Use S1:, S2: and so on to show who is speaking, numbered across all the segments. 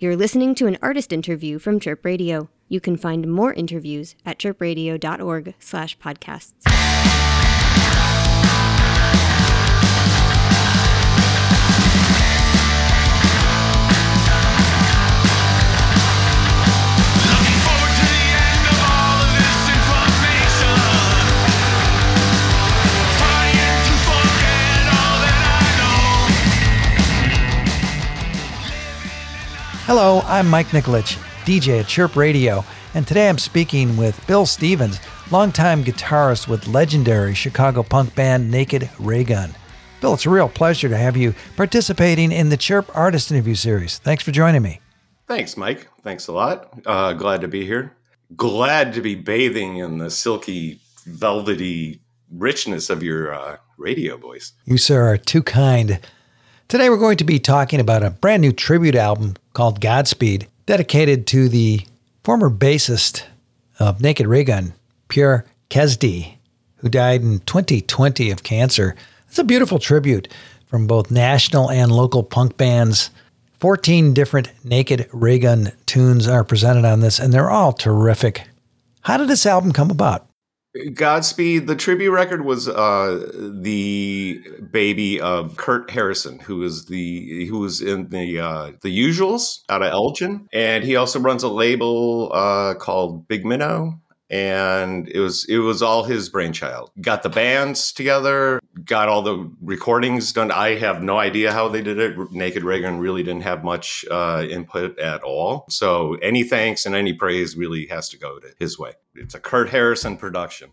S1: You're listening to an artist interview from Chirp Radio. You can find more interviews at chirpradio.org
S2: Hello, I'm Mike Nikolich, DJ at Chirp Radio, and today I'm speaking with Bill Stephens, longtime guitarist with legendary Chicago punk band Naked Raygun. Bill, it's a real pleasure to have you participating in the Chirp Artist Interview Series. Thanks for joining me.
S3: Thanks, Mike. Thanks a lot. Uh, glad to be here. Glad to be bathing in the silky, velvety richness of your uh, radio voice.
S2: You, sir, are too kind. Today we're going to be talking about a brand new tribute album called Godspeed, dedicated to the former bassist of Naked Raygun, Pierre Kezdy, who died in 2020 of cancer. It's a beautiful tribute from both national and local punk bands. 14 different Naked Raygun tunes are presented on this, and they're all terrific. How did this album come about?
S3: Godspeed. The tribute record was uh, the baby of Kurt Harrison, who was the who was in the uh, the Usuals out of Elgin, and he also runs a label uh, called Big Minnow. And it was it was all his brainchild. Got the bands together, got all the recordings done. I have no idea how they did it. Naked Raygun really didn't have much uh, input at all. So any thanks and any praise really has to go to his way. It's a Kurt Harrison production.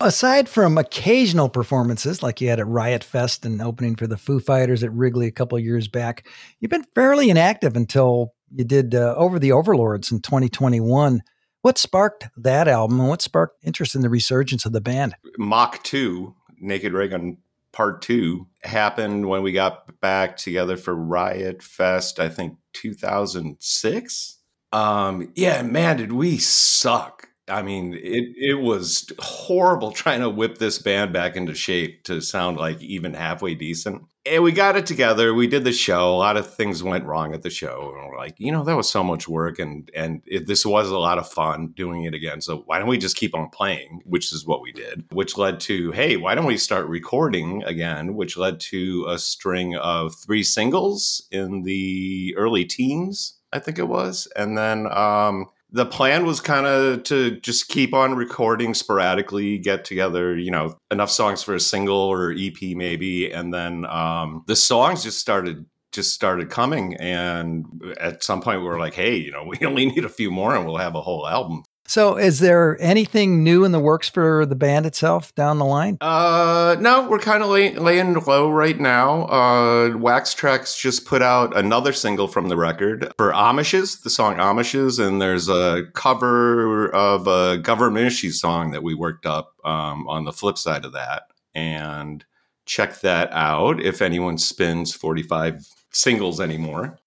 S2: Aside from occasional performances like you had at Riot Fest and opening for the Foo Fighters at Wrigley a couple of years back, you've been fairly inactive until you did uh, Over the Overlords in 2021. What sparked that album and what sparked interest in the resurgence of the band?
S3: Mach 2, Naked Raygun Part 2, happened when we got back together for Riot Fest, I think 2006. Um, yeah, man, did we suck. I mean, it, it was horrible trying to whip this band back into shape to sound like even halfway decent. And we got it together. We did the show. A lot of things went wrong at the show. And we're like, you know, that was so much work, and and it, this was a lot of fun doing it again. So why don't we just keep on playing? Which is what we did. Which led to, hey, why don't we start recording again? Which led to a string of three singles in the early teens, I think it was, and then um, the plan was kind of to just keep on recording sporadically, get together, you know, enough songs for a single or EP maybe, and then um, the songs just started just started coming. And at some point, we were like, hey, you know, we only need a few more, and we'll have a whole album.
S2: So, is there anything new in the works for the band itself down the line?
S3: Uh, no, we're kind of lay, laying low right now. Uh, Wax Trax just put out another single from the record for Amishes, the song Amishes, and there's a cover of a Government Issue song that we worked up um, on the flip side of that. And check that out if anyone spins 45 singles anymore.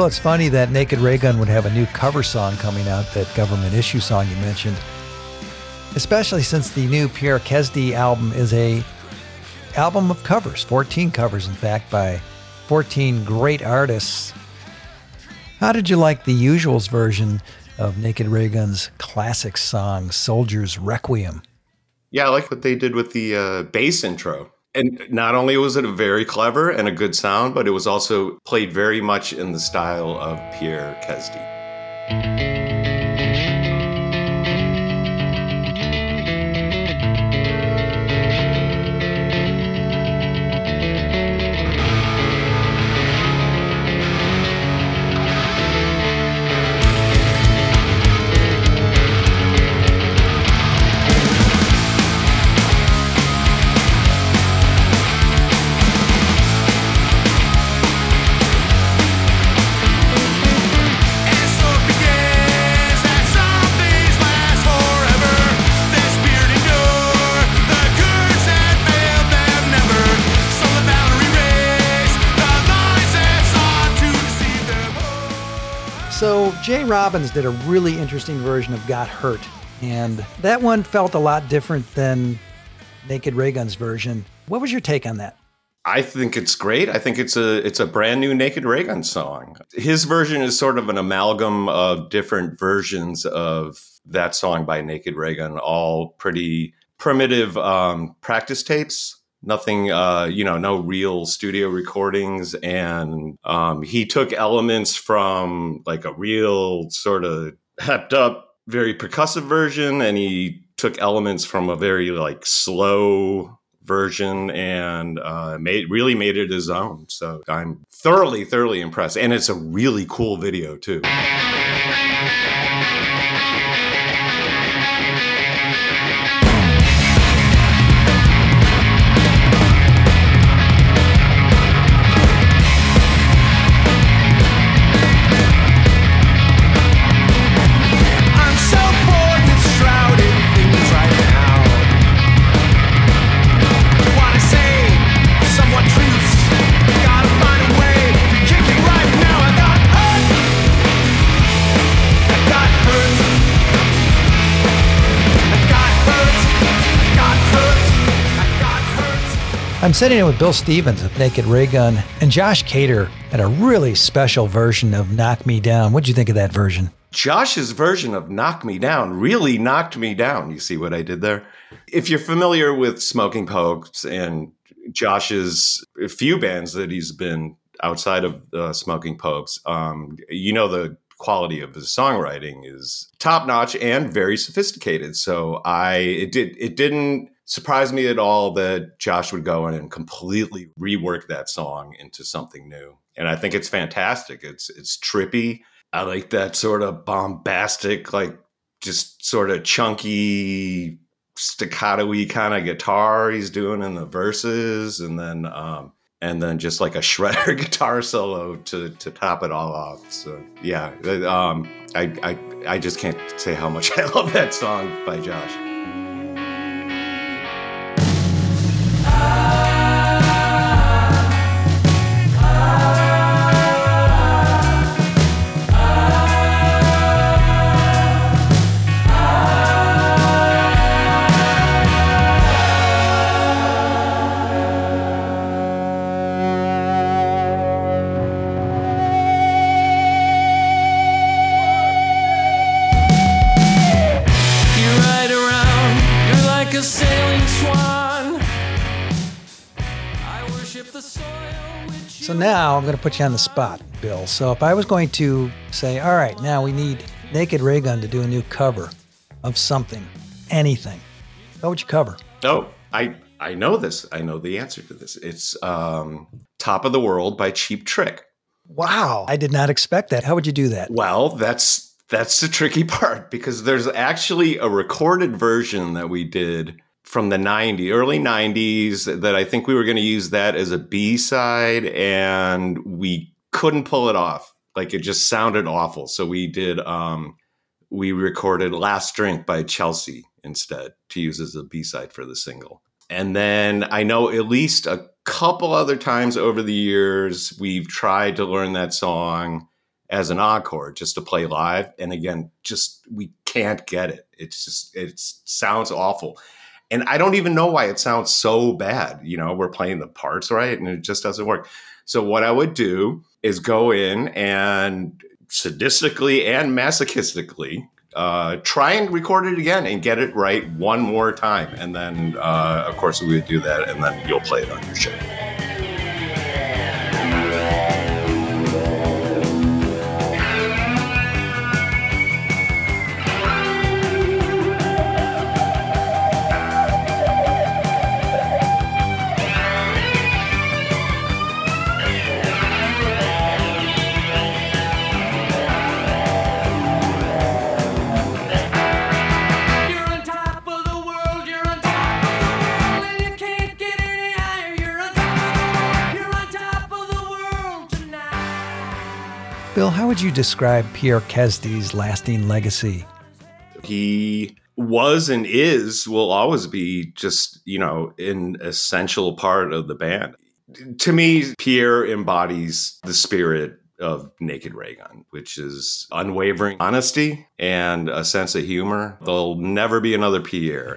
S2: Bill, it's funny that Naked Raygun would have a new cover song coming out, that government issue song you mentioned. Especially since the new Pierre Kezdy album is a album of covers, 14 covers in fact by 14 great artists. How did you like the Usuals version of Naked Raygun's classic song Soldier's Requiem?
S3: Yeah, I like what they did with the uh, bass intro. And not only was it a very clever and a good sound, but it was also played very much in the style of Pierre
S4: Kezdy. So
S2: J. Robbins did a really interesting version of Got Hurt, and that one felt a lot different than Naked Raygun's version. What was your take on that?
S3: I think it's great. I think it's a it's a brand new Naked Raygun song. His version is sort of an amalgam of different versions of that song by Naked Raygun, all pretty primitive um, practice tapes. Nothing, uh, you know, no real studio recordings, and um, he took elements from like a real sort of hepped up, very percussive version, and he took elements from a very like slow version and uh, made really made it his own. So I'm thoroughly, thoroughly impressed, and it's a really cool video too.
S4: I'm
S2: sitting in with Bill Stephens of Naked Raygun, and Josh Caterer at a really special version of Knock Me Down. What'd you think of that version?
S3: Josh's version of Knock Me Down really knocked me down. You see what I did there? If you're familiar with Smoking Popes and Josh's few bands that he's been outside of uh, Smoking Popes, um, you know the quality of his songwriting is top notch and very sophisticated. So I it did it didn't surprise me at all that Josh would go in and completely rework that song into something new. And I think it's fantastic. It's it's trippy. I like that sort of bombastic, like just sort of chunky, staccato-y kind of guitar he's doing in the verses, and then um, and then just like a shredder guitar solo to to top it all off. So yeah, uh, um, I I I just can't say how much I love that song by Josh.
S2: So now I'm going to put you on the spot, Bill. So if I was going to say, all right, now we need Naked Raygun to do a new cover of something, anything, what would you cover?
S3: Oh, I I know this. I know the answer to this. It's um, "Top of the World" by Cheap Trick.
S2: Wow, I did not expect that. How would you do that?
S3: Well, that's that's the tricky part because there's actually a recorded version that we did from the 90s, early 90s that I think we were going to use that as a B-side and we couldn't pull it off. Like it just sounded awful. So we did um we recorded Last Drink by Chelsea instead to use as a B-side for the single. And then I know at least a couple other times over the years we've tried to learn that song as an encore just to play live and again just we can't get it it's just it sounds awful and i don't even know why it sounds so bad you know we're playing the parts right and it just doesn't work. So what i would do is go in and sadistically and masochistically uh, try and record it again and get it right one more time. And then uh, of course we would do that and then you'll play it on your show
S2: Bill, how would you describe Pierre Kezdy's lasting legacy?
S3: he was and is will always be just you know an essential part of the band to me pierre embodies the spirit
S4: of Naked Raygun, which is unwavering honesty and a sense of humor. There'll never be another Pierre.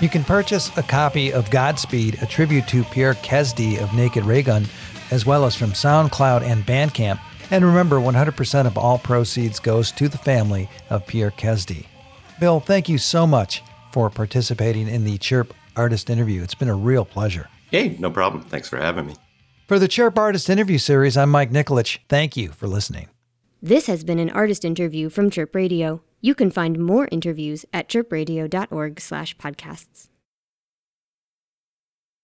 S2: You can purchase a copy of Godspeed, a tribute to Pierre Kezdy of Naked Raygun, as well as from SoundCloud and Bandcamp. And remember, 100% of all proceeds goes to the family of Pierre Kezdy. Bill, thank you so much for participating in the Chirp Artist interview. It's been a real pleasure.
S4: Hey, no problem. Thanks for having me.
S2: For the Chirp Artist interview series, I'm Mike Nikolich. Thank you for listening.
S1: This has been an artist interview from Chirp Radio. You can find more interviews at chirpradio.org/podcasts.